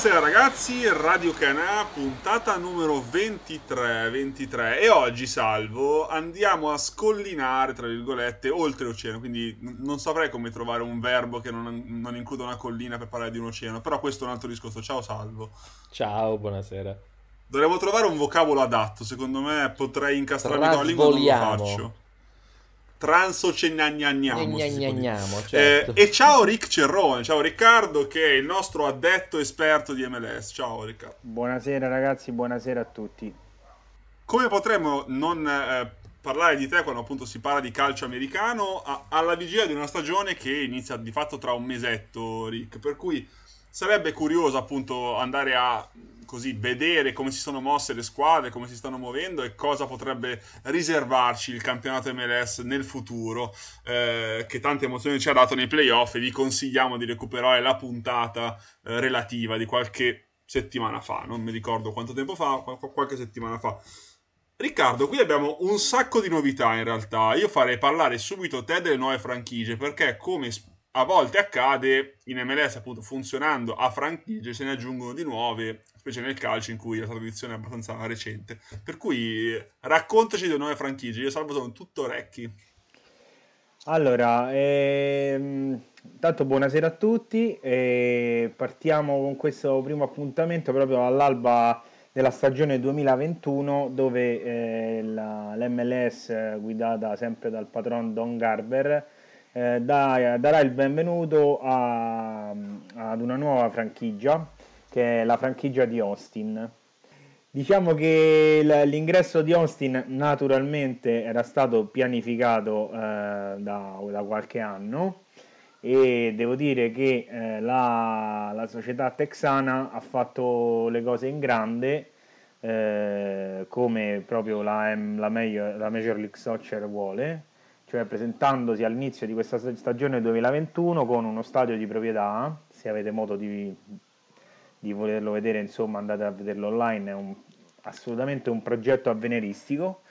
Buonasera ragazzi, Radio Canà, puntata numero 23, 23 e oggi Salvo andiamo a scollinare tra virgolette oltre l'oceano, quindi non saprei come trovare un verbo che non, non includa una collina per parlare di un oceano, però questo è un altro discorso. Ciao Salvo. Ciao, buonasera. Dovremmo trovare un vocabolo adatto, secondo me potrei incastrarmi la lingua, non lo faccio transoceanianiamo certo. eh, e ciao Rick Cerrone ciao Riccardo che è il nostro addetto esperto di MLS ciao Riccardo. Buonasera ragazzi buonasera a tutti. Come potremmo non eh, parlare di te quando appunto si parla di calcio americano? A, alla vigilia di una stagione che inizia di fatto tra un mesetto Rick per cui sarebbe curioso appunto andare a così vedere come si sono mosse le squadre, come si stanno muovendo e cosa potrebbe riservarci il campionato MLS nel futuro, eh, che tante emozioni ci ha dato nei playoff e vi consigliamo di recuperare la puntata eh, relativa di qualche settimana fa, non mi ricordo quanto tempo fa, qualche settimana fa. Riccardo, qui abbiamo un sacco di novità in realtà. Io farei parlare subito te delle nuove franchigie perché come a volte accade in MLS appunto funzionando a franchigie se ne aggiungono di nuove specie nel calcio in cui la tradizione è abbastanza recente. Per cui raccontaci delle nuove franchigie, io salvo sono tutto orecchi. Allora, ehm, tanto buonasera a tutti, e partiamo con questo primo appuntamento proprio all'alba della stagione 2021 dove eh, la, l'MLS guidata sempre dal patron Don Garber eh, da, darà il benvenuto a, ad una nuova franchigia che è la franchigia di Austin. Diciamo che l'ingresso di Austin naturalmente era stato pianificato eh, da, da, qualche anno e devo dire che eh, la, la, società texana ha fatto le cose in grande eh, come proprio la, la, Major, la Major League Soccer vuole, cioè presentandosi all'inizio di questa stagione 2021 con uno stadio di proprietà, se avete modo di di volerlo vedere, insomma andate a vederlo online, è un, assolutamente un progetto avveniristico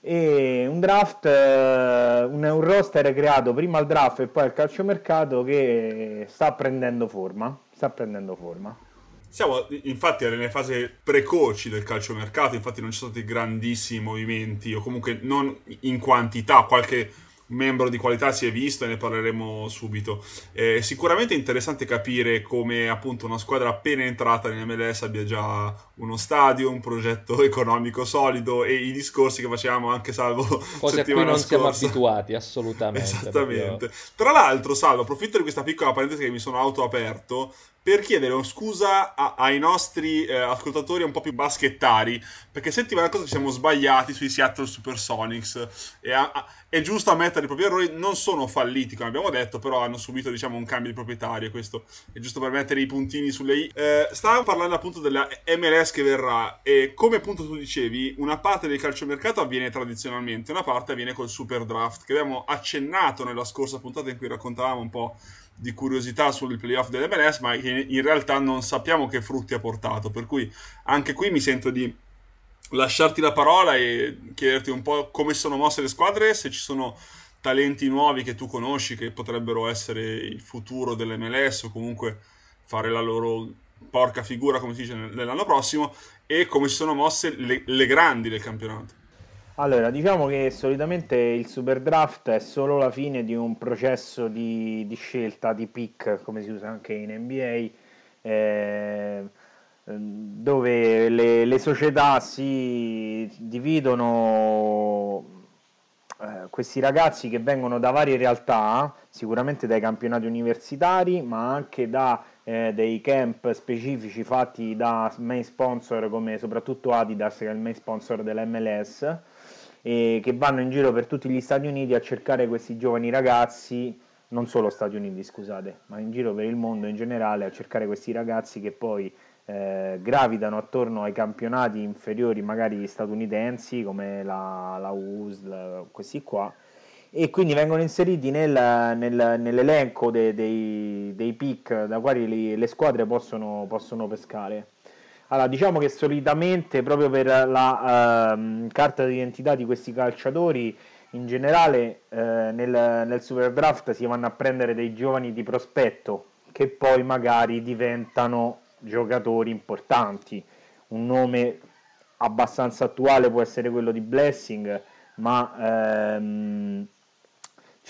e un draft, eh, un, un roster creato prima al draft e poi al calciomercato che sta prendendo forma, sta prendendo forma. Siamo infatti nelle fasi precoci del calciomercato, infatti non ci sono stati grandissimi movimenti o comunque non in quantità, qualche membro di qualità si è visto e ne parleremo subito. È sicuramente interessante capire come appunto una squadra appena entrata in MLS abbia già uno stadio, un progetto economico solido e i discorsi che facevamo anche Salvo cose a cui non scorsa. siamo abituati assolutamente. Esattamente. Proprio. Tra l'altro Salvo, approfitto di questa piccola parentesi che mi sono autoaperto per chiedere scusa a, ai nostri eh, ascoltatori un po' più baschettari, perché settimana scorsa ci siamo sbagliati sui Seattle Supersonics e a, a, è giusto ammettere i propri errori, non sono falliti come abbiamo detto, però hanno subito diciamo un cambio di proprietario e questo è giusto per mettere i puntini sulle i. Eh, stavamo parlando appunto della MLS che verrà e come appunto tu dicevi, una parte del calciomercato avviene tradizionalmente, una parte avviene col super draft che abbiamo accennato nella scorsa puntata in cui raccontavamo un po' di curiosità sul playoff dell'MLS, ma che in realtà non sappiamo che frutti ha portato. Per cui anche qui mi sento di lasciarti la parola e chiederti un po' come sono mosse le squadre, se ci sono talenti nuovi che tu conosci che potrebbero essere il futuro dell'MLS o comunque fare la loro porca figura, come si dice, nell'anno prossimo, e come sono mosse le, le grandi del campionato. Allora, diciamo che solitamente il super draft è solo la fine di un processo di, di scelta, di pick, come si usa anche in NBA, eh, dove le, le, società si dividono eh, questi ragazzi che vengono da varie realtà, sicuramente dai campionati universitari, ma anche da eh, dei camp specifici fatti da main sponsor come soprattutto Adidas, che è il main sponsor dell'MLS e che vanno in giro per tutti gli Stati Uniti a cercare questi giovani ragazzi, non solo Stati Uniti scusate, ma in giro per il mondo in generale a cercare questi ragazzi che poi eh, gravitano attorno ai campionati inferiori magari statunitensi come la, la USL, questi qua, e quindi vengono inseriti nel, nel, nell'elenco dei, dei, dei pick da quali li, le squadre possono, possono pescare. Allora, diciamo che solitamente proprio per la uh, carta d'identità di questi calciatori, in generale uh, nel, nel super draft si vanno a prendere dei giovani di prospetto che poi magari diventano giocatori importanti. Un nome abbastanza attuale può essere quello di Blessing, ma ehm,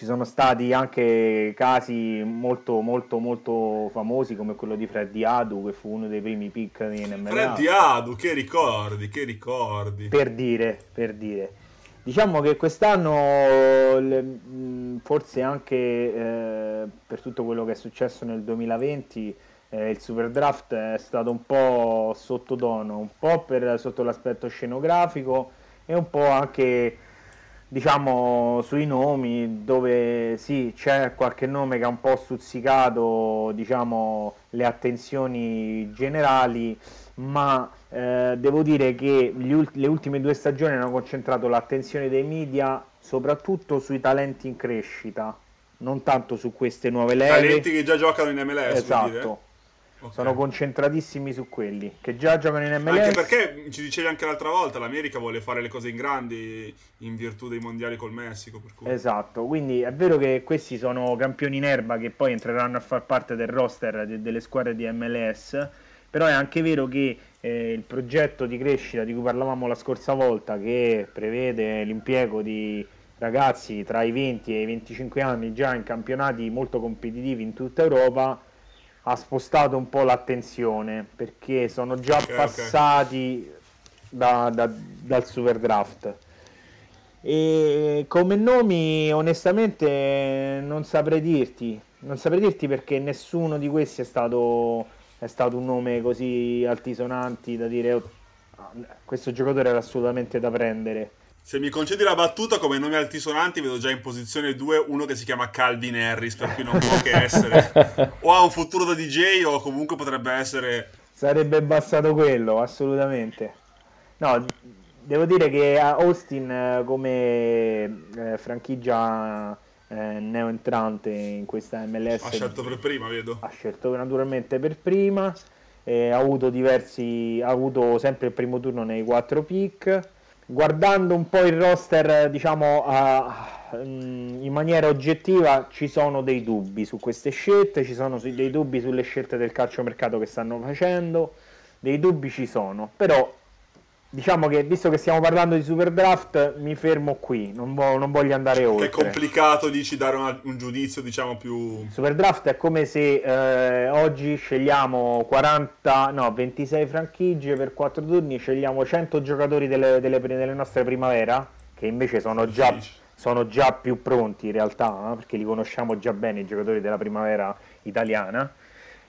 ci sono stati anche casi molto molto molto famosi come quello di Freddy Adu che fu uno dei primi pick in MLA. Freddy Adu, che ricordi, che ricordi. Per dire, per dire. Diciamo che quest'anno forse anche eh, per tutto quello che è successo nel 2020 eh, il Super Draft è stato un po' sottotono, un po' per, sotto l'aspetto scenografico e un po' anche diciamo sui nomi dove sì c'è qualche nome che ha un po' stuzzicato diciamo le attenzioni generali ma eh, devo dire che ult- le ultime due stagioni hanno concentrato l'attenzione dei media soprattutto sui talenti in crescita non tanto su queste nuove leve. Talenti che già giocano in MLS esatto Okay. Sono concentratissimi su quelli che già giocano in MLS. Anche perché ci dicevi anche l'altra volta, l'America vuole fare le cose in grandi in virtù dei mondiali col Messico. Esatto, quindi è vero che questi sono campioni in erba che poi entreranno a far parte del roster de- delle squadre di MLS, però è anche vero che eh, il progetto di crescita di cui parlavamo la scorsa volta, che prevede l'impiego di ragazzi tra i 20 e i 25 anni già in campionati molto competitivi in tutta Europa, ha spostato un po' l'attenzione perché sono già okay, passati okay. Da, da, dal super draft e come nomi onestamente non saprei dirti. Non saprei dirti perché nessuno di questi è stato, è stato un nome così altisonanti da dire oh, questo giocatore era assolutamente da prendere se mi concedi la battuta come nomi altisonanti, vedo già in posizione 2 uno che si chiama Calvin Harris, per cui non può che essere o ha un futuro da DJ o comunque potrebbe essere... Sarebbe bastato quello, assolutamente. No, devo dire che Austin eh, come eh, franchigia eh, neoentrante in questa MLS... Ha scelto per prima, vedo. Ha scelto naturalmente per prima, eh, ha avuto diversi... ha avuto sempre il primo turno nei 4 pick guardando un po' il roster, diciamo, uh, in maniera oggettiva, ci sono dei dubbi su queste scelte, ci sono dei dubbi sulle scelte del calciomercato che stanno facendo, dei dubbi ci sono, però diciamo che visto che stiamo parlando di super draft mi fermo qui. Non, vo- non voglio andare oltre. è complicato dici dare una, un giudizio diciamo più super draft è come se eh, oggi scegliamo 40 no 26 franchigie per 4 turni scegliamo 100 giocatori delle, delle, delle nostre primavera che invece sono già, sono già più pronti in realtà eh, perché li conosciamo già bene i giocatori della primavera italiana.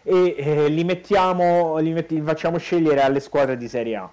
E eh, li mettiamo li, metti, li facciamo scegliere alle squadre di Serie A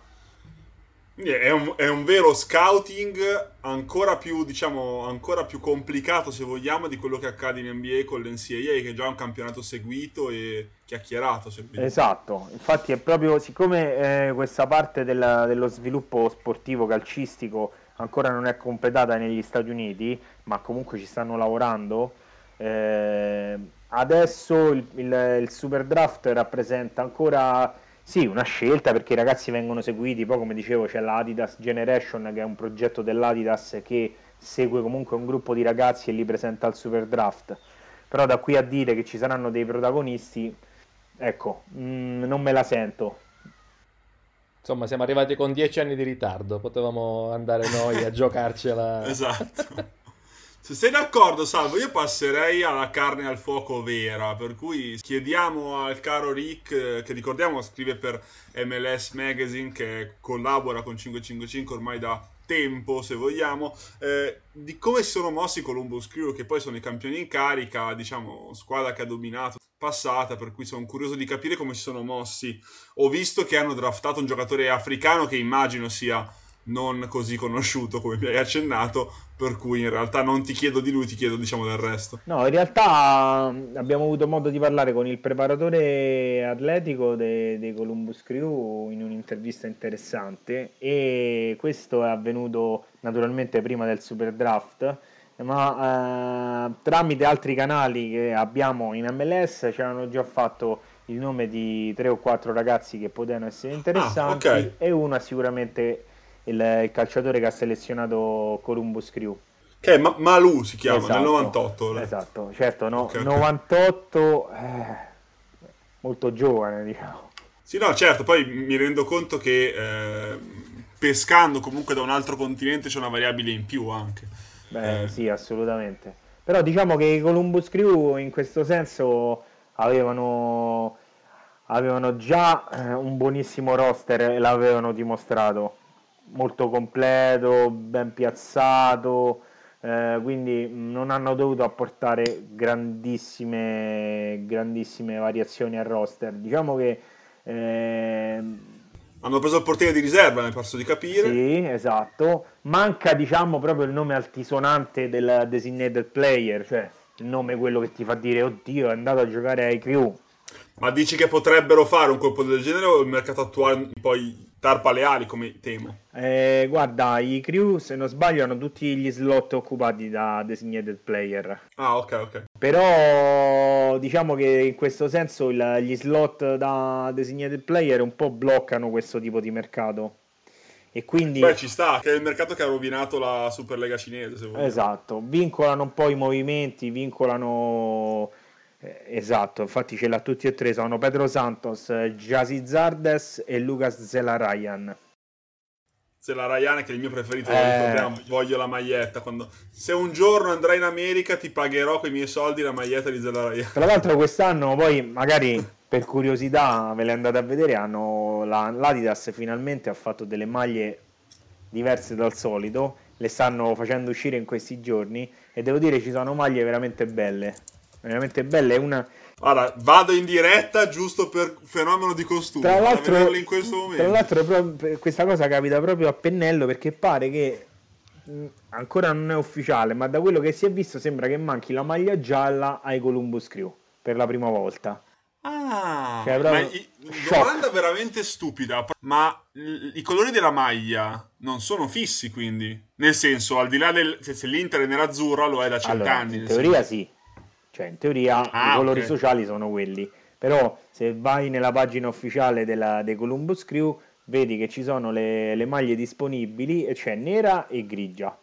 è un, è un, vero scouting ancora più, diciamo, ancora più complicato, se vogliamo, di quello che accade in NBA con l'NCAA, che è già un campionato seguito e chiacchierato. Esatto, infatti è proprio, siccome eh, questa parte della, dello sviluppo sportivo calcistico ancora non è completata negli Stati Uniti, ma comunque ci stanno lavorando, eh, adesso il, il, il Super Draft rappresenta ancora sì, una scelta perché i ragazzi vengono seguiti, poi come dicevo c'è l'Adidas Generation che è un progetto dell'Adidas che segue comunque un gruppo di ragazzi e li presenta al Super Draft, però da qui a dire che ci saranno dei protagonisti, ecco, mh, mm, non me la sento. Insomma, siamo arrivati con dieci anni di ritardo, potevamo andare noi a giocarcela. esatto. Se sei d'accordo, Salvo, io passerei alla carne al fuoco vera, per cui chiediamo al caro Rick, eh, che ricordiamo scrive per MLS Magazine, che collabora con 555 ormai da tempo, se vogliamo, eh, di come sono mossi Columbus Crew, che poi sono i campioni in carica, diciamo, squadra che ha dominato passata, per cui sono curioso di capire come si sono mossi. Ho visto che hanno draftato un giocatore africano che immagino sia non così conosciuto come mi hai accennato, per cui in realtà non ti chiedo di lui, ti chiedo diciamo del resto. No, in realtà abbiamo avuto modo di parlare con il preparatore atletico dei de Columbus Crew in un'intervista interessante e questo è avvenuto naturalmente prima del Super Draft ma eh, tramite altri canali che abbiamo in MLS ci hanno già fatto il nome di tre o quattro ragazzi che potevano essere interessanti ah, okay. e uno è sicuramente il, il calciatore che ha selezionato Columbus Crew. Che è Ma- Malu si chiama, esatto, nel 98. Esatto, certo, no, okay, 98, okay. Eh, molto giovane diciamo. Sì, no, certo, poi mi rendo conto che eh, pescando comunque da un altro continente c'è una variabile in più anche. Beh, eh. sì, assolutamente. Però diciamo che i Columbus Crew in questo senso avevano, avevano già eh, un buonissimo roster e l'avevano dimostrato. Molto completo, ben piazzato, eh, quindi non hanno dovuto apportare grandissime, grandissime variazioni al roster. Diciamo che eh, hanno preso il portiere di riserva, mi posso di capire. Sì, esatto. Manca, diciamo, proprio il nome altisonante del designated player, cioè il nome quello che ti fa dire, oddio, è andato a giocare ai crew. Ma dici che potrebbero fare un colpo del genere o il mercato attuale poi tarpa le ali come temo? Eh, guarda, i crew se non sbaglio hanno tutti gli slot occupati da designated player. Ah, ok, ok. Però diciamo che in questo senso il, gli slot da designated player un po' bloccano questo tipo di mercato. E quindi... Beh, ci sta, che è il mercato che ha rovinato la Superlega cinese. esatto, vincolano un po' i movimenti, vincolano esatto, infatti ce l'ha tutti e tre, sono Pedro Santos, Jasi Zardes e Lucas Zelarayan. Zelarayan che è il mio preferito, eh... voglio la maglietta. Quando... Se un giorno andrai in America ti pagherò con i miei soldi la maglietta di Zelarayan. Tra l'altro quest'anno poi magari per curiosità ve le andate a vedere, hanno la, l'Adidas finalmente ha fatto delle maglie diverse dal solito, le stanno facendo uscire in questi giorni e devo dire ci sono maglie veramente belle veramente bella. È una. Guarda, vado in diretta giusto per fenomeno di costume. Tra l'altro, in questo momento. Tra l'altro questa cosa capita proprio a pennello perché pare che ancora non è ufficiale, ma da quello che si è visto sembra che manchi la maglia gialla ai Columbus Crew per la prima volta. Ah, cioè, ma i, domanda veramente stupida. Ma i colori della maglia non sono fissi, quindi? Nel senso, al di là del se, l'Inter è nerazzurra, lo è da cent'anni. Allora, in teoria senso. sì, cioè, in teoria ah, i colori okay. sociali sono quelli. Però se vai nella pagina ufficiale della, dei Columbus Crew, vedi che ci sono le, le maglie disponibili e c'è nera e grigia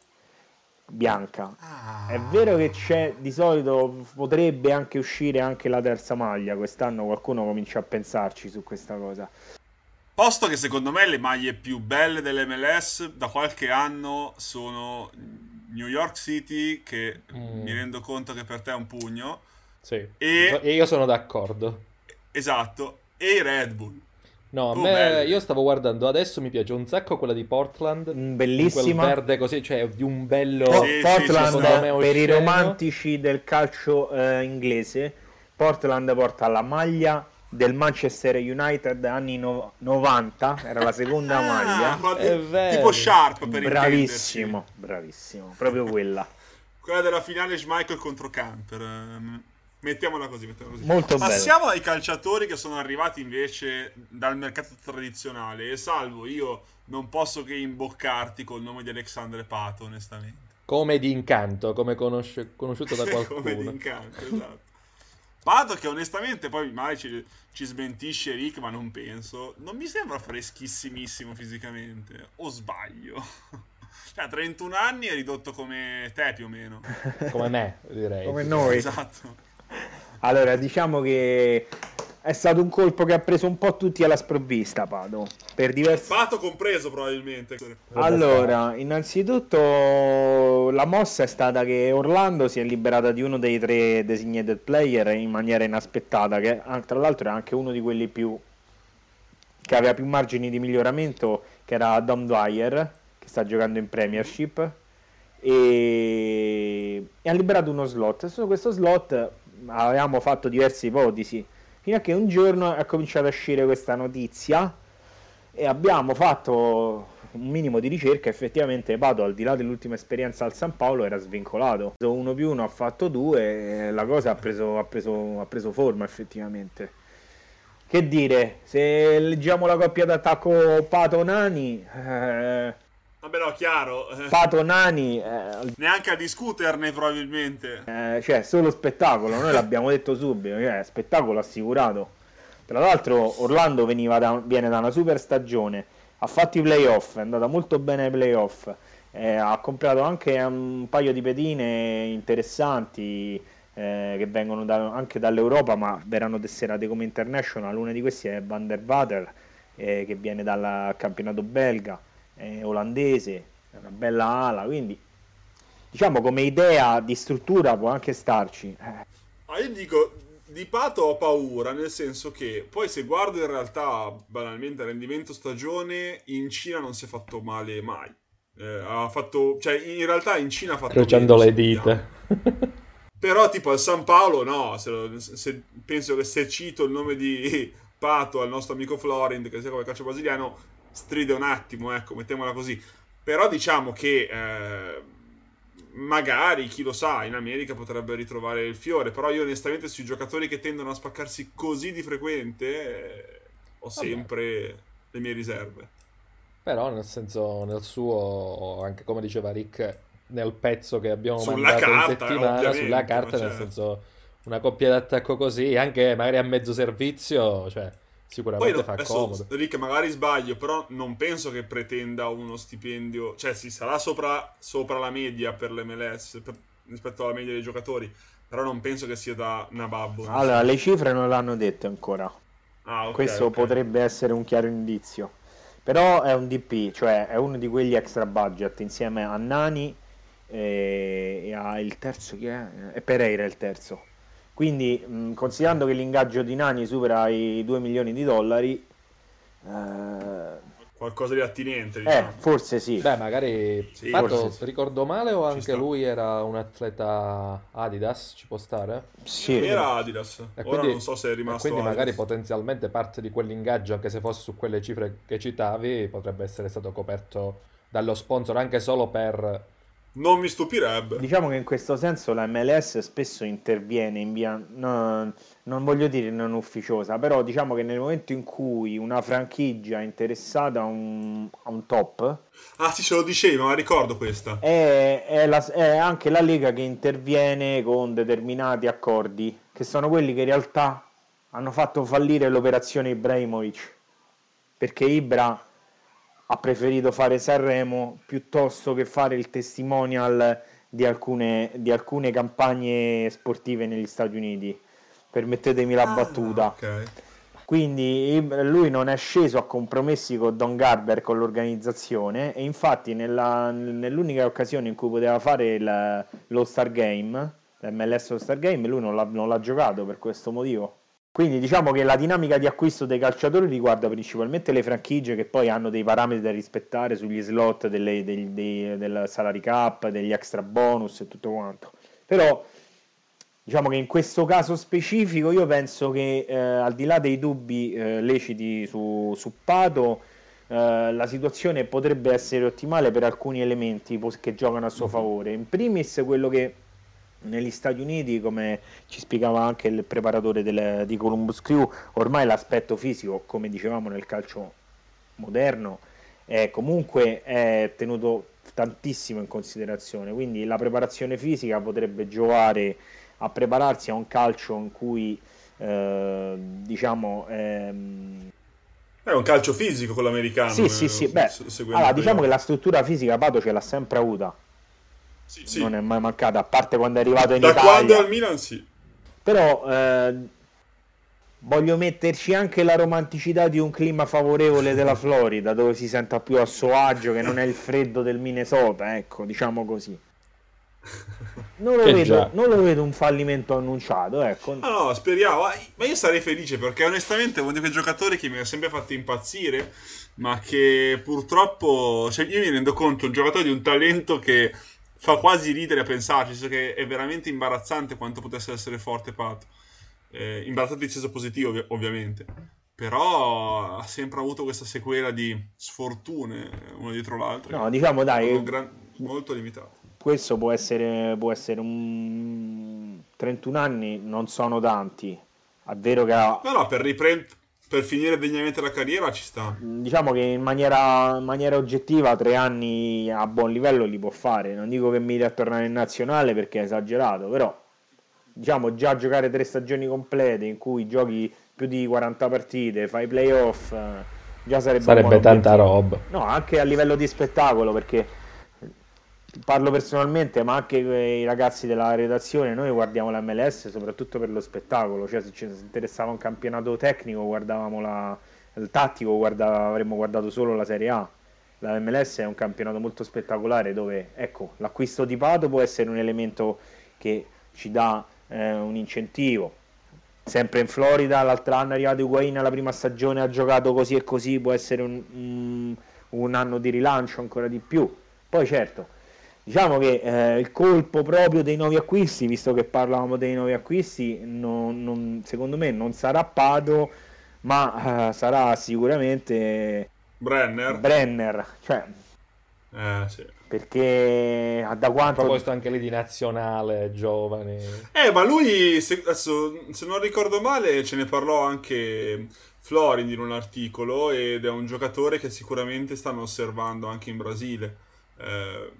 bianca. Ah. È vero che c'è di solito potrebbe anche uscire anche la terza maglia. Quest'anno qualcuno comincia a pensarci su questa cosa. Posto che secondo me le maglie più belle dell'MLS da qualche anno sono New York City, che mm. mi rendo conto che per te è un pugno. Sì, e io sono d'accordo. Esatto, e Red Bull. No, a me, io stavo guardando adesso, mi piace un sacco quella di Portland. Mm, bellissima. Quel verde così, cioè di un bello... Sì, Portland, sì, sì, per i romantici del calcio eh, inglese, Portland porta la maglia del Manchester United anni no- 90, era la seconda ah, maglia. Tipo Sharp per Bravissimo, bravissimo, proprio quella. quella della finale Schmeichel contro Camper. Ehm, mettiamola così, mettiamola così. Molto Passiamo bello. ai calciatori che sono arrivati invece dal mercato tradizionale. E salvo, io non posso che imboccarti col nome di Alexandre Pato, onestamente. Come di incanto, come conosce- conosciuto da qualcuno. come di incanto, esatto. Pato che onestamente poi magari ci, ci, smentisce Rick, ma non penso. Non mi sembra freschissimissimo fisicamente. O sbaglio? cioè, a 31 anni è ridotto come te più o meno. Come me, direi. Come noi. Esatto. Allora, diciamo che è stato un colpo che ha preso un po' tutti alla sprovvista, Pato. Per diversi... Pato compreso probabilmente. Allora, innanzitutto la mossa è stata che Orlando si è liberata di uno dei tre designated player in maniera inaspettata, che tra l'altro è anche uno di quelli più che aveva più margini di miglioramento, che era Dom Dwyer, che sta giocando in Premiership, e... e ha liberato uno slot. Su questo slot avevamo fatto diverse ipotesi fino a che un giorno è cominciata a uscire questa notizia e abbiamo fatto un minimo di ricerca effettivamente Pato al di là dell'ultima esperienza al San Paolo era svincolato. Uno più uno ha fatto due la cosa ha preso, ha preso, ha preso forma effettivamente. Che dire se leggiamo la coppia d'attacco Pato Nani eh, Vabbè, no, chiaro. Pato Nani. Eh, Neanche a discuterne, probabilmente. Eh, cioè, solo spettacolo. Noi l'abbiamo detto subito. Cioè, spettacolo assicurato. Tra l'altro, Orlando da, viene da una super stagione. Ha fatto i playoff. È andata molto bene ai playoff. Eh, ha comprato anche un paio di pedine interessanti. eh, che vengono da, anche dall'Europa ma verranno tesserate come international. Una di questi è Van der Vater eh, che viene dal campionato belga, è olandese, è una bella ala, quindi diciamo come idea di struttura può anche starci. Ah, io dico, di Pato ho paura, nel senso che poi se guardo in realtà banalmente il rendimento stagione, in Cina non si è fatto male mai. Eh, ha fatto, cioè in realtà in Cina ha fatto... Crociando le dita. Però tipo al San Paolo no, se, se, penso che se cito il nome di Pato al nostro amico Florent, che sia come calcio brasiliano, stride un attimo, ecco, mettiamola così. Però diciamo che... Eh, magari, chi lo sa, in America potrebbe ritrovare il fiore, però io onestamente sui giocatori che tendono a spaccarsi così di frequente eh, ho sempre Vabbè. le mie riserve. Però nel senso, nel suo, anche come diceva Rick, nel pezzo che abbiamo sulla mandato carta, in settimana, sulla carta, nel certo. senso, una coppia d'attacco così, anche magari a mezzo servizio, cioè Sicuramente Poi, fa adesso, comodo. Rick, magari sbaglio, però non penso che pretenda uno stipendio, cioè si sarà sopra, sopra la media per l'MLS per, rispetto alla media dei giocatori, però non penso che sia da Nababbo. Allora, le cifre non l'hanno dette ancora. Ah, okay, Questo okay. potrebbe essere un chiaro indizio. Però è un DP, cioè è uno di quegli extra budget insieme a Nani e, e a il terzo chi è? E Pereira il terzo quindi, mh, considerando che l'ingaggio di Nani supera i 2 milioni di dollari, eh... qualcosa di attinente, eh, diciamo. Eh, forse sì. Beh, magari sì, Fatto, sì. ricordo male o anche lui era un atleta Adidas? Ci può stare? Sì, era Adidas. E Ora quindi, non so se è rimasto. Quindi, Adidas. magari potenzialmente parte di quell'ingaggio, anche se fosse su quelle cifre che citavi, potrebbe essere stato coperto dallo sponsor anche solo per non mi stupirebbe. Diciamo che in questo senso la MLS spesso interviene in via, no, non voglio dire non ufficiosa, però diciamo che nel momento in cui una franchigia è interessata a un, a un top... Ah sì, ce lo dicevi, ma ricordo questa. È, è, la, è anche la Lega che interviene con determinati accordi, che sono quelli che in realtà hanno fatto fallire l'operazione Ibrahimovic. Perché Ibra ha preferito fare Sanremo piuttosto che fare il testimonial di alcune, di alcune campagne sportive negli Stati Uniti. Permettetemi la ah, battuta. Okay. Quindi lui non è sceso a compromessi con Don Garber, con l'organizzazione, e infatti nella, nell'unica occasione in cui poteva fare il, lo Star Game, l'MLS All Star Game, lui non l'ha, non l'ha giocato per questo motivo. Quindi diciamo che la dinamica di acquisto dei calciatori riguarda principalmente le franchigie che poi hanno dei parametri da rispettare sugli slot delle, dei, dei, del salary cap, degli extra bonus e tutto quanto. Però diciamo che in questo caso specifico io penso che eh, al di là dei dubbi eh, leciti su, su Pato, eh, la situazione potrebbe essere ottimale per alcuni elementi che giocano a suo favore. In primis quello che negli Stati Uniti, come ci spiegava anche il preparatore del, di Columbus Crew, ormai l'aspetto fisico, come dicevamo nel calcio moderno, è comunque è tenuto tantissimo in considerazione, quindi la preparazione fisica potrebbe giovare a prepararsi a un calcio in cui eh, diciamo ehm... è un calcio fisico con l'americano. Sì, sì, sì. Beh, allora, diciamo che la struttura fisica Pato ce l'ha sempre avuta sì, non è mai mancata, a parte quando è arrivato in da Italia. Da quando al Milan sì. Però eh, voglio metterci anche la romanticità di un clima favorevole della Florida, dove si senta più a suo agio, che non è il freddo del Minnesota, ecco, diciamo così. Non lo, vedo, non lo, vedo, un fallimento annunciato. Ecco. No, no, speriamo. Ma io sarei felice perché onestamente è uno di quei giocatori che mi ha sempre fatto impazzire, ma che purtroppo. Cioè, io mi rendo conto, un giocatore di un talento che fa quasi ridere a pensarci, so che è veramente imbarazzante quanto potesse essere forte Pat. Eh, imbarazzante in senso positivo, ov- ovviamente. Però ha sempre avuto questa sequela di sfortune uno dietro l'altro. No, diciamo dai, gran... molto limitato. Questo può essere, può essere un 31 anni, non sono tanti. È vero che ha... No, no, per riprendere per finire degnamente la carriera ci sta. Diciamo che in maniera, in maniera, oggettiva tre anni a buon livello li può fare. Non dico che mi a tornare in nazionale perché è esagerato, però diciamo già giocare tre stagioni complete in cui giochi più di 40 partite, fai playoff, già sarebbe, sarebbe tanta roba. No, anche a livello di spettacolo perché parlo personalmente, ma anche i ragazzi della redazione, noi guardiamo la MLS soprattutto per lo spettacolo, cioè se ci interessava un campionato tecnico, guardavamo la, il tattico, guarda, avremmo guardato solo la Serie A. La MLS è un campionato molto spettacolare dove, ecco, l'acquisto di Pato può essere un elemento che ci dà eh, un incentivo. Sempre in Florida, l'altro anno è arrivato Higuain alla prima stagione, ha giocato così e così, può essere un, un, un anno di rilancio ancora di più. Poi certo, diciamo che eh, il colpo proprio dei nuovi acquisti, visto che parlavamo dei nuovi acquisti, non, non, secondo me non sarà Pato, ma eh, sarà sicuramente Brenner. Brenner, cioè, eh, sì. perché da quanto... A proposito anche lì di nazionale, giovani. Eh, ma lui, se, adesso, se non ricordo male, ce ne parlò anche Florin in un articolo ed è un giocatore che sicuramente stanno osservando anche in Brasile. Eh,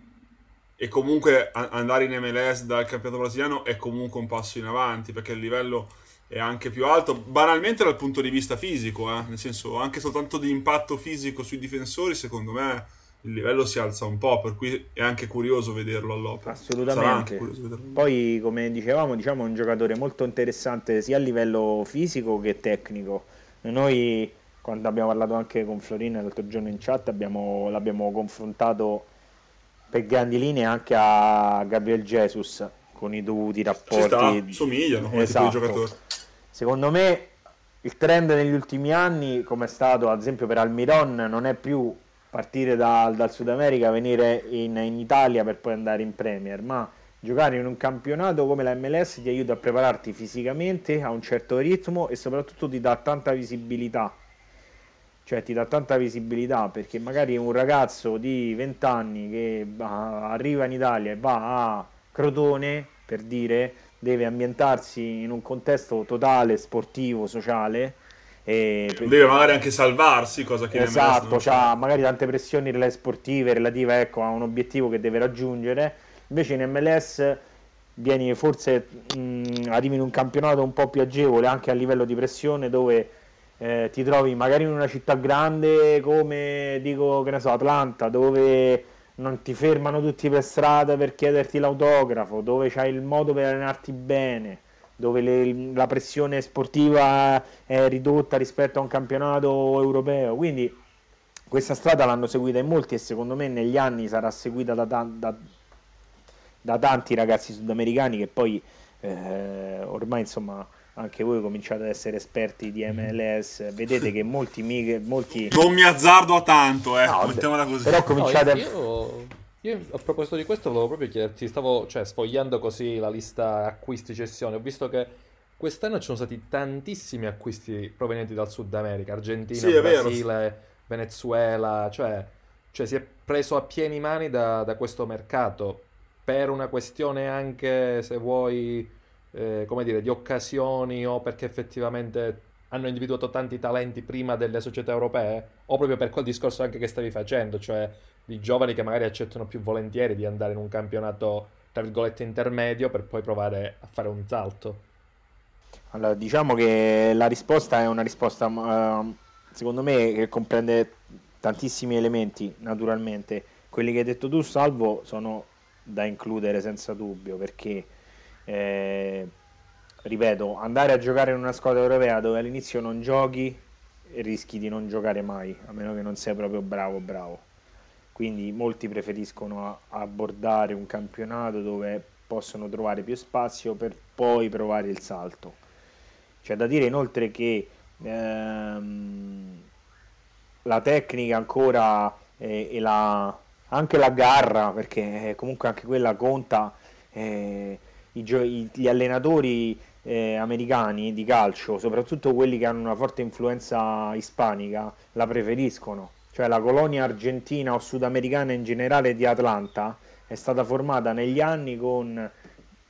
e comunque andare in MLS dal campionato brasiliano è comunque un passo in avanti perché il livello è anche più alto, banalmente dal punto di vista fisico, eh? nel senso anche soltanto di impatto fisico sui difensori, secondo me il livello si alza un po', per cui è anche curioso vederlo all'opera. Assolutamente. Vederlo. Poi, come dicevamo, diciamo un giocatore molto interessante sia a livello fisico che tecnico. Noi, quando abbiamo parlato anche con Florina l'altro giorno in chat, abbiamo, l'abbiamo confrontato per grandi linee anche a Gabriel Jesus con i dovuti rapporti. Ci sta, somigliano come esatto. tipo di giocatore. Secondo me il trend negli ultimi anni, come è stato ad esempio per Almiron, non è più partire da, dal Sud America, venire in, in, Italia per poi andare in Premier, ma giocare in un campionato come la MLS ti aiuta a prepararti fisicamente a un certo ritmo e soprattutto ti dà tanta visibilità. Cioè ti dà tanta visibilità perché magari un ragazzo di 20 anni che arriva in Italia e va a Crotone, per dire, deve ambientarsi in un contesto totale, sportivo, sociale. E deve magari anche salvarsi, cosa che esatto, ha magari tante pressioni sportive relative ecco, a un obiettivo che deve raggiungere. Invece in MLS vieni forse mh, arrivi in un campionato un po' più agevole anche a livello di pressione dove eh, ti trovi magari in una città grande come dico che ne so Atlanta dove non ti fermano tutti per strada per chiederti l'autografo, dove c'hai il modo per allenarti bene, dove le, la pressione sportiva è ridotta rispetto a un campionato europeo. Quindi questa strada l'hanno seguita in molti e secondo me negli anni sarà seguita da, da, da tanti ragazzi sudamericani che poi eh, ormai insomma anche voi cominciate ad essere esperti di MLS, vedete che molti, molti... Non mi azzardo a tanto, eh, no, mettiamola così. Però cominciate no, io, io, a proposito di questo volevo proprio chiederti, stavo cioè, sfogliando così la lista acquisti-cessioni, ho visto che quest'anno ci sono stati tantissimi acquisti provenienti dal Sud America, Argentina, sì, Brasile, vero. Venezuela, cioè, cioè, si è preso a pieni mani da, da questo mercato per una questione anche, se vuoi eh, come dire, di occasioni o perché effettivamente hanno individuato tanti talenti prima delle società europee o proprio per quel discorso anche che stavi facendo, cioè di giovani che magari accettano più volentieri di andare in un campionato tra virgolette intermedio per poi provare a fare un salto. Allora, diciamo che la risposta è una risposta uh, secondo me che comprende tantissimi elementi, naturalmente. Quelli che hai detto tu, Salvo, sono da includere senza dubbio perché eh, ripeto, andare a giocare in una squadra europea dove all'inizio non giochi rischi di non giocare mai, a meno che non sei proprio bravo bravo. Quindi molti preferiscono abbordare un campionato dove possono trovare più spazio per poi provare il salto. C'è da dire inoltre che ehm, la tecnica ancora eh, e la, anche la garra, perché comunque anche quella conta, eh, i, gli allenatori eh, americani di calcio, soprattutto quelli che hanno una forte influenza ispanica, la preferiscono. Cioè la colonia argentina o sudamericana in generale di Atlanta è stata formata negli anni con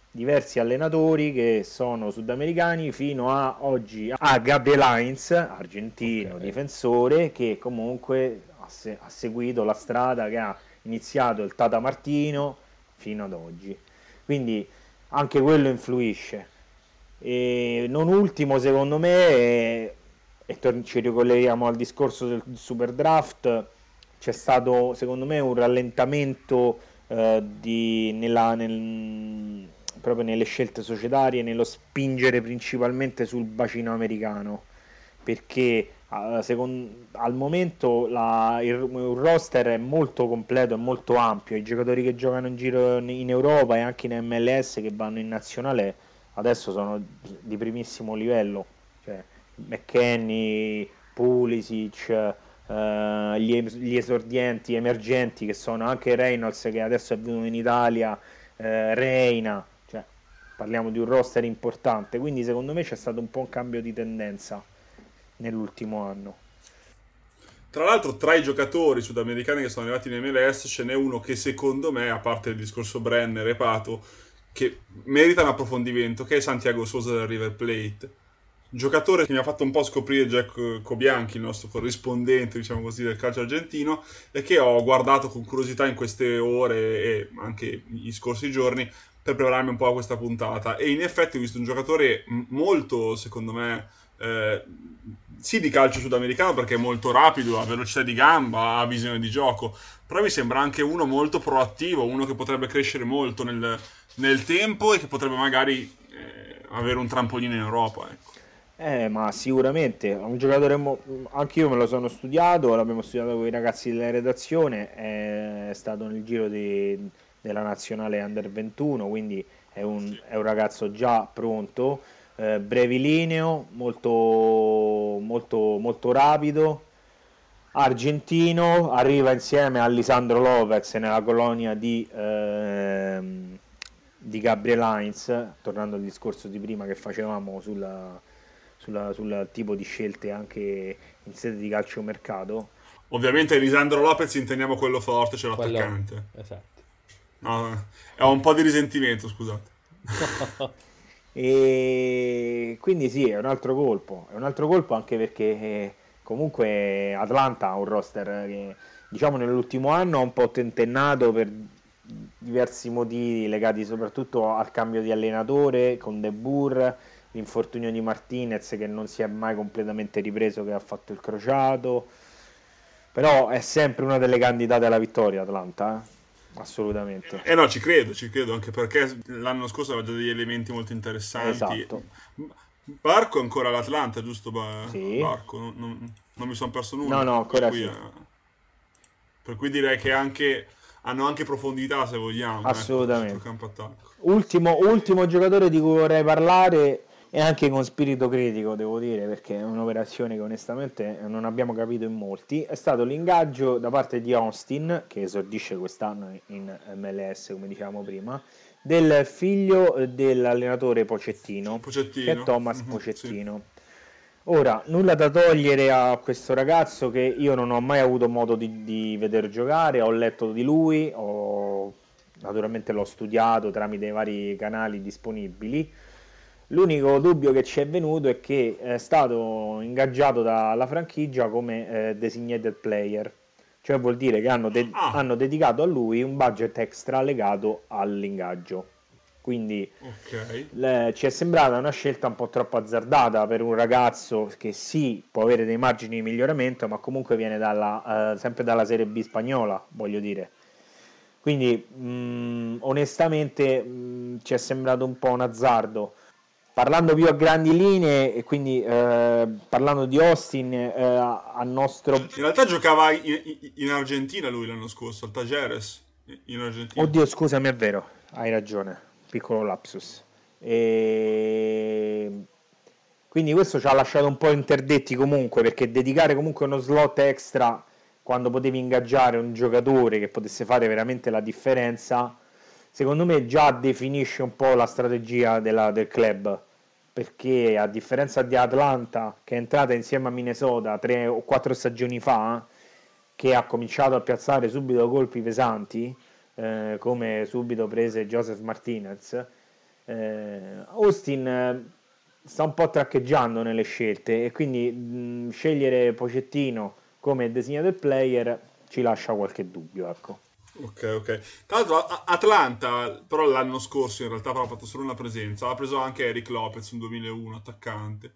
diversi allenatori che sono sudamericani fino a oggi a Gabriel Heinz, argentino, okay. difensore, che comunque ha, se- ha seguito la strada che ha iniziato il Tata Martino fino ad oggi. Quindi anche quello influisce. E non ultimo, secondo me, e, e ci ricolleghiamo al discorso del super draft, c'è stato secondo me un rallentamento eh, di, nella, nel, proprio nelle scelte societarie, nello spingere principalmente sul bacino americano, perché uh, al momento la, il, il, roster è molto completo e molto ampio, i giocatori che giocano in giro in Europa e anche in MLS che vanno in nazionale adesso sono di primissimo livello, cioè McKenny, Pulisic, Uh, gli, gli, esordienti emergenti che sono anche Reynolds che adesso è venuto in Italia, uh, Reina, cioè parliamo di un roster importante, quindi secondo me c'è stato un po' un cambio di tendenza nell'ultimo anno. Tra l'altro, tra i giocatori sudamericani che sono arrivati in MLS, ce n'è uno che secondo me, a parte il discorso Brenner e Pato, che merita un approfondimento, che è Santiago Sosa del River Plate. Giocatore che mi ha fatto un po' scoprire Jack Cobianchi, il nostro corrispondente, diciamo così, del calcio argentino, e che ho guardato con curiosità in queste ore e anche gli scorsi giorni per prepararmi un po' a questa puntata. E in effetti ho visto un giocatore molto, secondo me, eh, sì di calcio sudamericano perché è molto rapido, ha velocità di gamba, ha visione di gioco, però mi sembra anche uno molto proattivo, uno che potrebbe crescere molto nel, nel tempo e che potrebbe magari eh, avere un trampolino in Europa. Ecco. Eh, ma sicuramente, un giocatore, mo- anche io me lo sono studiato, l'abbiamo studiato con i ragazzi della redazione, è stato nel giro di, della nazionale Under 21, quindi è un, è un ragazzo già pronto eh, brevilineo, molto, molto, molto rapido, argentino, arriva insieme a Lisandro Lopez nella colonia di, ehm, di Gabriel Heinz, tornando al discorso di prima che facevamo sulla, sulla, sul tipo di scelte anche in sede di calciomercato. Ovviamente Lisandro Lopez intendiamo quello forte, c'è l'attaccante. Quello... Esatto. No, ho un po' di risentimento, scusate. E quindi sì, è un altro colpo, è un altro colpo anche perché eh, comunque Atlanta ha un roster che diciamo nell'ultimo anno ha un po' tentennato per diversi motivi legati soprattutto al cambio di allenatore con De Boer, l'infortunio di Martinez che non si è mai completamente ripreso che ha fatto il crociato però è sempre una delle candidate alla vittoria Atlanta eh? Assolutamente. Eh no, ci credo, ci credo, anche perché l'anno scorso aveva già degli elementi molto interessanti. Esatto. Barco è ancora all'Atlanta, giusto? Ba- sì. Barco, non, non, non mi sono perso nulla. No, no, ancora per cui, sì. eh, per cui direi che anche, hanno anche profondità, se vogliamo. Ecco, assolutamente. Ecco, ultimo, ultimo giocatore di cui vorrei parlare e anche con spirito critico, devo dire, perché è un'operazione che onestamente non abbiamo capito in molti, è stato l'ingaggio da parte di Austin, che esordisce quest'anno in MLS, come dicevamo prima, del figlio dell'allenatore Pocettino, Pocettino. che è Thomas mm-hmm, Pocettino. Sì. Ora, nulla da togliere a questo ragazzo che io non ho mai avuto modo di, di vedere giocare, ho letto di lui, ho, naturalmente l'ho studiato tramite i vari canali disponibili L'unico dubbio che ci è venuto è che è stato ingaggiato dalla franchigia come eh, designated player, cioè vuol dire che hanno, de- ah. hanno, dedicato a lui un budget extra legato all'ingaggio. Quindi okay. le- ci è sembrata una scelta un po' troppo azzardata per un ragazzo che sì, può avere dei margini di miglioramento, ma comunque viene dalla, eh, sempre dalla Serie B spagnola, voglio dire. Quindi mh, onestamente mh, ci è sembrato un po' un azzardo Parlando più a grandi linee, e quindi eh, parlando di Austin, eh, a nostro... In realtà giocava in, in, Argentina lui l'anno scorso, al Tageres, in Argentina. Oddio, scusami, è vero, hai ragione, piccolo lapsus. E... Quindi questo ci ha lasciato un po' interdetti comunque, perché dedicare comunque uno slot extra quando potevi ingaggiare un giocatore che potesse fare veramente la differenza secondo me già definisce un po' la strategia della, del club perché a differenza di Atlanta che è entrata insieme a Minnesota tre o quattro stagioni fa che ha cominciato a piazzare subito colpi pesanti eh, come subito prese Joseph Martinez eh, Austin eh, sta un po' traccheggiando nelle scelte e quindi mh, scegliere Pocettino come designato player ci lascia qualche dubbio ecco Ok, ok. Tra l'altro Atlanta, però l'anno scorso in realtà aveva fatto solo una presenza, ha preso anche Eric Lopez un 2001, attaccante.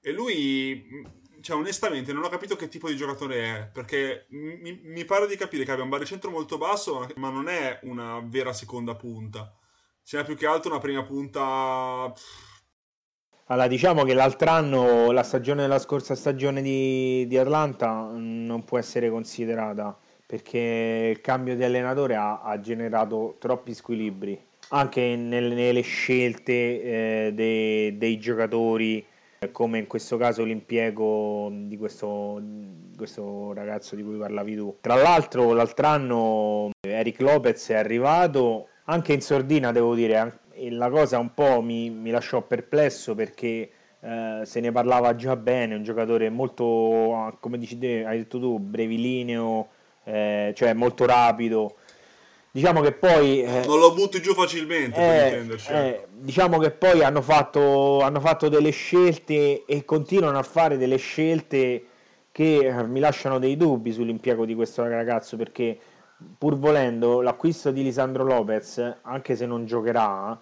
E lui cioè, onestamente non ho capito che tipo di giocatore è, perché mi, mi pare di capire che abbia un baricentro molto basso, ma non è una vera seconda punta. C'è più che altro una prima punta... Allora, diciamo che l'altro anno, la stagione della scorsa stagione di, di Atlanta non può essere considerata perché il cambio di allenatore ha, ha generato troppi squilibri anche nelle, nelle scelte eh, dei, dei giocatori come in questo caso l'impiego di questo, questo, ragazzo di cui parlavi tu. Tra l'altro l'altro anno Eric Lopez è arrivato anche in sordina, devo dire, e la cosa un po' mi, mi lasciò perplesso perché eh, se ne parlava già bene, un giocatore molto, come dici te, hai detto tu, brevilineo, eh, cioè molto rapido. Diciamo che poi eh, non lo butti giù facilmente eh, per intenderci. eh, diciamo che poi hanno fatto, hanno fatto delle scelte e continuano a fare delle scelte che eh, mi lasciano dei dubbi sull'impiego di questo ragazzo perché pur volendo l'acquisto di Lisandro Lopez anche se non giocherà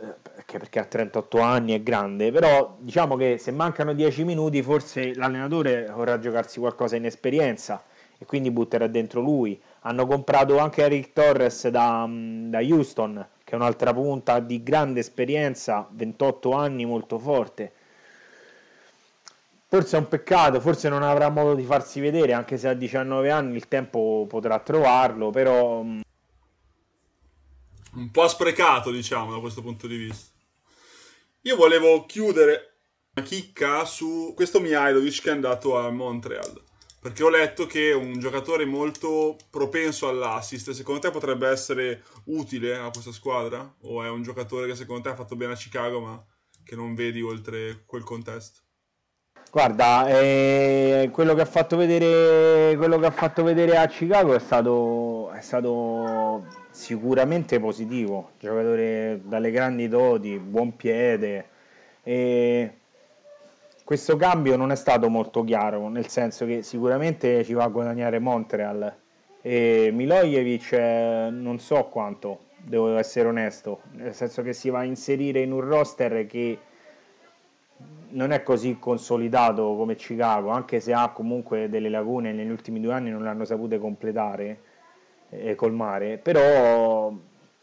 eh, perché, perché ha 38 anni è grande però diciamo che se mancano 10 minuti forse l'allenatore vorrà giocarsi qualcosa in esperienza e quindi butterà dentro lui hanno comprato anche Eric Torres da, da Houston, che è un'altra punta di grande esperienza, 28 anni, molto forte. Forse è un peccato, forse non avrà modo di farsi vedere, anche se a 19 anni il tempo potrà trovarlo, però... Mm, un po' sprecato, diciamo, da questo punto di vista. Io volevo chiudere una chicca su questo Mihailovic che è andato a Montreal perché ho letto che un giocatore molto propenso all'assist, secondo te potrebbe essere utile a questa squadra? O è un giocatore che secondo te ha fatto bene a Chicago ma che non vedi oltre quel contesto? Guarda, eh, quello, che ha fatto vedere, quello che ha fatto vedere a Chicago è stato, è stato sicuramente positivo, giocatore dalle grandi doti, buon piede. E questo cambio non è stato molto chiaro, nel senso che sicuramente ci va a guadagnare Montreal. E Milojevic eh, non so quanto, devo essere onesto, nel senso che si va a inserire in un roster che non è così consolidato come Chicago, anche se ha comunque delle lacune negli ultimi due anni non l'hanno sapute completare e colmare, però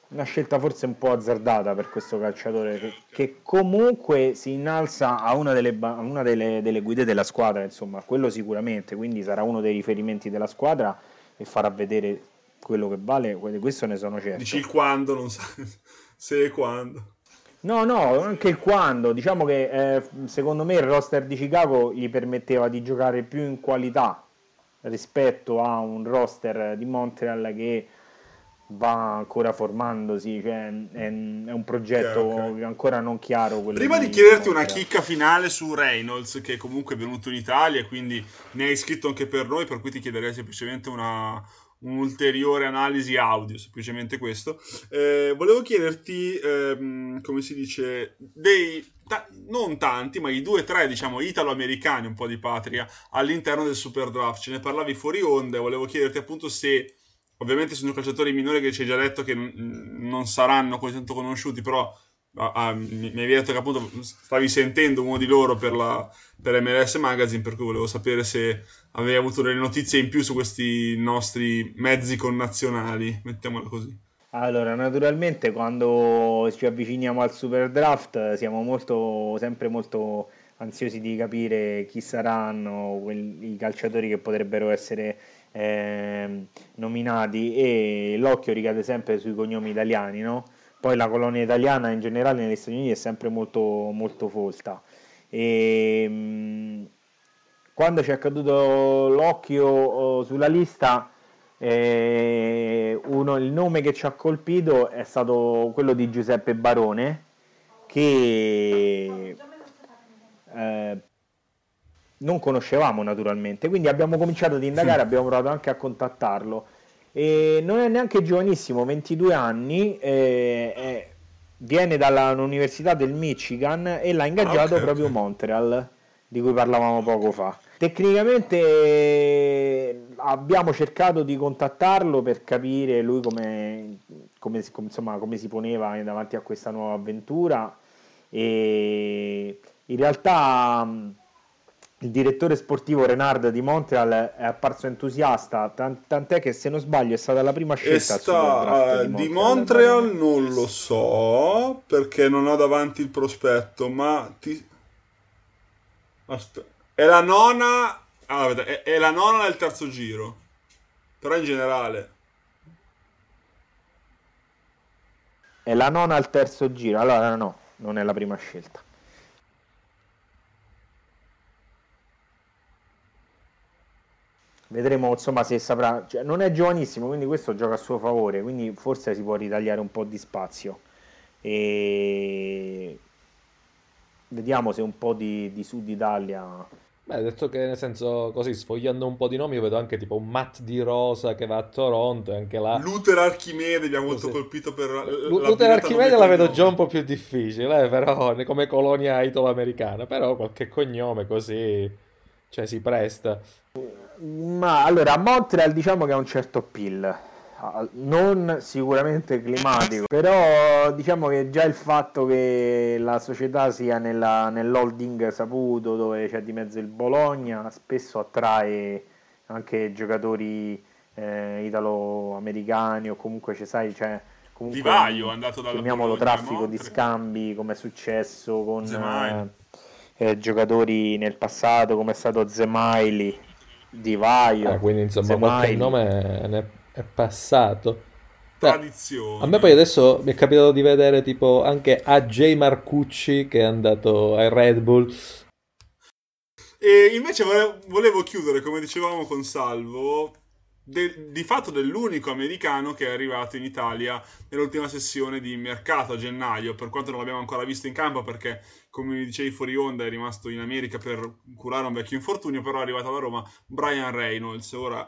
una scelta forse un po' azzardata per questo calciatore che, che comunque si innalza a una, delle, a una delle, delle, guide della squadra, insomma, quello sicuramente, quindi sarà uno dei riferimenti della squadra e farà vedere quello che vale, questo ne sono certo. Dici il quando, non sa se e quando. No, no, anche il quando, diciamo che eh, secondo me il roster di Chicago gli permetteva di giocare più in qualità rispetto a un roster di Montreal che va ancora formandosi, cioè è, è, un progetto okay, okay. ancora non chiaro. Prima di, di chiederti una chicca finale su Reynolds, che comunque è venuto in Italia e quindi ne hai scritto anche per noi, per cui ti chiederei semplicemente una, un'ulteriore analisi audio, semplicemente questo. Eh, volevo chiederti, ehm, come si dice, dei, ta- non tanti, ma i due o tre, diciamo, italo-americani, un po' di patria, all'interno del Super Draft. Ce ne parlavi fuori onda e volevo chiederti appunto se Ovviamente sono calciatori minori che ci hai già detto che non saranno così tanto conosciuti, però ah, ah, mi, mi detto che appunto stavi sentendo uno di loro per, la, per MLS Magazine, per cui volevo sapere se avevi avuto delle notizie in più su questi nostri mezzi connazionali, mettiamola così. Allora, naturalmente quando ci avviciniamo al Super Draft siamo molto, sempre molto ansiosi di capire chi saranno quelli, i calciatori che potrebbero essere eh, nominati e l'occhio ricade sempre sui cognomi italiani, no? Poi la colonia italiana in generale negli Stati Uniti è sempre molto, molto folta. E, mh, quando ci è caduto l'occhio oh, sulla lista, eh, uno, il nome che ci ha colpito è stato quello di Giuseppe Barone, che eh, non conoscevamo naturalmente, quindi abbiamo cominciato ad indagare, abbiamo provato anche a contattarlo. E non è neanche giovanissimo, 22 anni, eh, eh, viene dall'Università del Michigan e l'ha ingaggiato okay, proprio okay. Montreal, di cui parlavamo poco fa. Tecnicamente eh, abbiamo cercato di contattarlo per capire lui come, come, insomma, come si poneva davanti a questa nuova avventura e in realtà il direttore sportivo Renard di Montreal è apparso entusiasta, tant'è che se non sbaglio è stata la prima scelta sta, di Montreal, di Montreal non lo so perché non ho davanti il prospetto, ma ti... Aspetta. È la nona, ah, è, è la nona del terzo giro, però in generale. È la nona al terzo giro, allora no, non è la prima scelta. Vedremo insomma se saprà, cioè, non è giovanissimo, quindi questo gioca a suo favore, quindi forse si può ritagliare un po' di spazio. E vediamo se un po' di, di Sud Italia. Beh, detto che nel senso così sfogliando un po' di nomi, io vedo anche tipo un Matt Di Rosa che va a Toronto, anche là. Luther Archimede mi ha molto colpito per L- Luther Archimede la vedo già un po' più difficile, eh, però come colonia italo-americana, però qualche cognome così cioè si presta. Ma allora a Montreal diciamo che ha un certo appeal, non sicuramente climatico, però diciamo che già il fatto che la società sia nella, nell'holding saputo dove c'è di mezzo il Bologna spesso attrae anche giocatori eh, italo-americani o comunque ci sai, cioè comunque Vivaio è andato dalla chiamiamolo traffico di scambi come è successo con eh, eh, giocatori nel passato come è stato Zemaili di Vaio. Ah, quindi insomma Zemaili. qualche nome è, passato. Tradizione. A me poi adesso mi è capitato di vedere tipo anche AJ Marcucci che è andato ai Red Bull. E invece volevo chiudere, come dicevamo con Salvo, de, di fatto dell'unico americano che è arrivato in Italia nell'ultima sessione di mercato a gennaio, per quanto non l'abbiamo ancora visto in campo perché, come mi dicevi fuori onda, è rimasto in America per curare un vecchio infortunio, però è arrivato alla Roma Brian Reynolds. Ora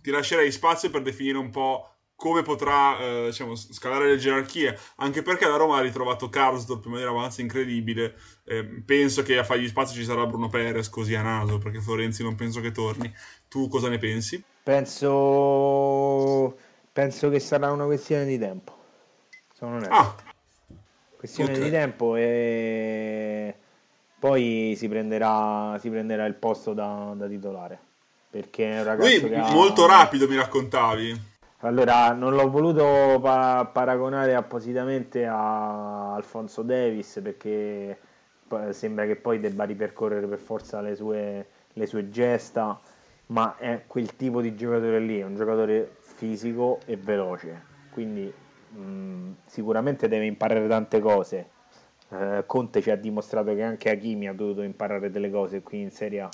ti lascerei spazio per definire un po' come potrà eh, diciamo, scalare le gerarchie, anche perché la Roma ha ritrovato Karsdorp in maniera abbastanza incredibile. Eh, penso che a fargli spazio ci sarà Bruno Perez così a naso, perché Florenzi non penso che torni. Tu cosa ne pensi? Penso, penso che sarà una questione di tempo. Sono onesto. Ah. Questione okay. di tempo e poi si prenderà, si prenderà il posto da, da titolare. Perché è un ragazzo Lui, molto ha... rapido mi raccontavi. Allora, non l'ho voluto pa- paragonare appositamente a Alfonso Davis perché sembra che poi debba ripercorrere per forza le sue, le sue gesta, ma è quel tipo di giocatore lì, è un giocatore fisico e veloce, quindi mh, sicuramente deve imparare tante cose. Eh, Conte ci ha dimostrato che anche Hakimi ha dovuto imparare delle cose qui in Serie A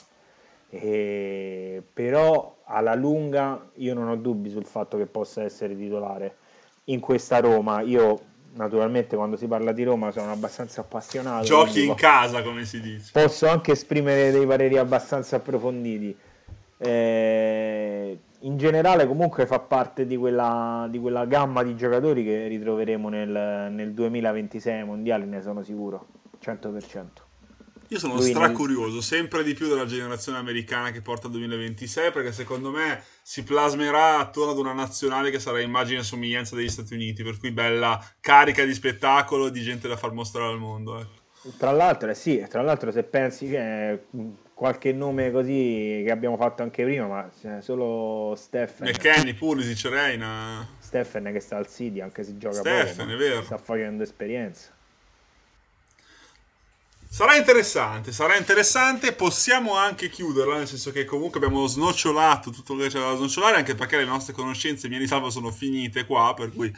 e, però alla lunga io non ho dubbi sul fatto che possa essere titolare in questa Roma. Io naturalmente quando si parla di Roma sono abbastanza appassionato. Giochi in casa, come si dice. Posso anche esprimere dei pareri abbastanza approfonditi. Eh, in generale comunque fa parte di quella, di quella, gamma di giocatori che ritroveremo nel, nel 2026 mondiali, ne sono sicuro, 100%. Io sono stracurioso sempre di più della generazione americana che porta al 2026 perché secondo me si plasmerà attorno ad una nazionale che sarà immagine e somiglianza degli Stati Uniti, per cui bella carica di spettacolo e di gente da far mostrare al mondo. Ecco. Tra l'altro, eh sì, tra l'altro se pensi che qualche nome così che abbiamo fatto anche prima, ma solo Stefan. McKenny, Pulisic, Reina. Stefan che sta al City, anche se gioca Stephen, poco, è vero. sta facendo esperienza. Sarà interessante, sarà interessante. Possiamo anche chiuderla, nel senso che comunque abbiamo snocciolato tutto quello che c'era da snocciolare, anche perché le nostre conoscenze, mie di salvo, sono finite qua, per cui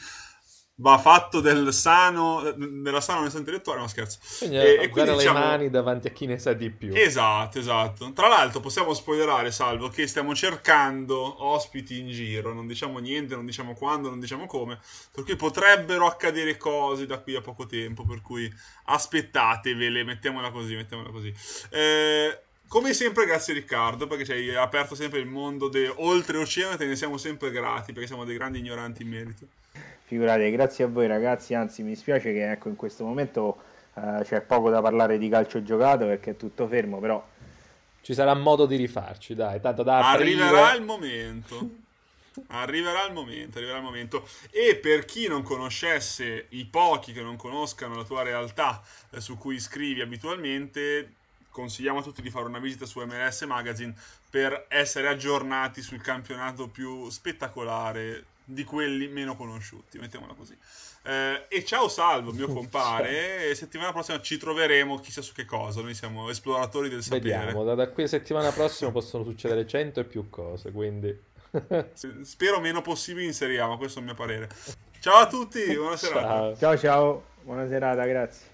va fatto del sano, della sana onestà intellettuale, no scherzo. Quindi e, e quindi, le diciamo, mani davanti a chi ne sa di più. Esatto, esatto. Tra l'altro possiamo spoilerare, Salvo, che stiamo cercando ospiti in giro, non diciamo niente, non diciamo quando, non diciamo come, per cui potrebbero accadere cose da qui a poco tempo, per cui aspettatevele, mettiamola così, mettiamola così. Eh, come sempre, grazie Riccardo, perché ci hai aperto sempre il mondo de- oltre oceano e te ne siamo sempre grati, perché siamo dei grandi ignoranti in merito. Figurate, grazie a voi ragazzi, anzi mi spiace che ecco, in questo momento eh, c'è poco da parlare di calcio giocato perché è tutto fermo, però... Ci sarà modo di rifarci, dai, tanto da aprire... Arriverà il momento. Arriverà il momento, arriverà il momento. E per chi non conoscesse, i pochi che non conoscano la tua realtà eh, su cui scrivi abitualmente, consigliamo a tutti di fare una visita su MLS Magazine per essere aggiornati sul campionato più spettacolare di quelli meno conosciuti, mettiamola così. Eh, e ciao Salvo, mio compare. E settimana prossima ci troveremo, chissà su che cosa. Noi siamo esploratori del sapere. Vediamo, da, da qui a settimana prossima possono succedere 100 e più cose, quindi... Spero meno possibili in Serie A, ma questo è il mio parere. Ciao a tutti, buona serata. Ciao ciao, buona serata, grazie.